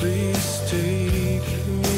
Please take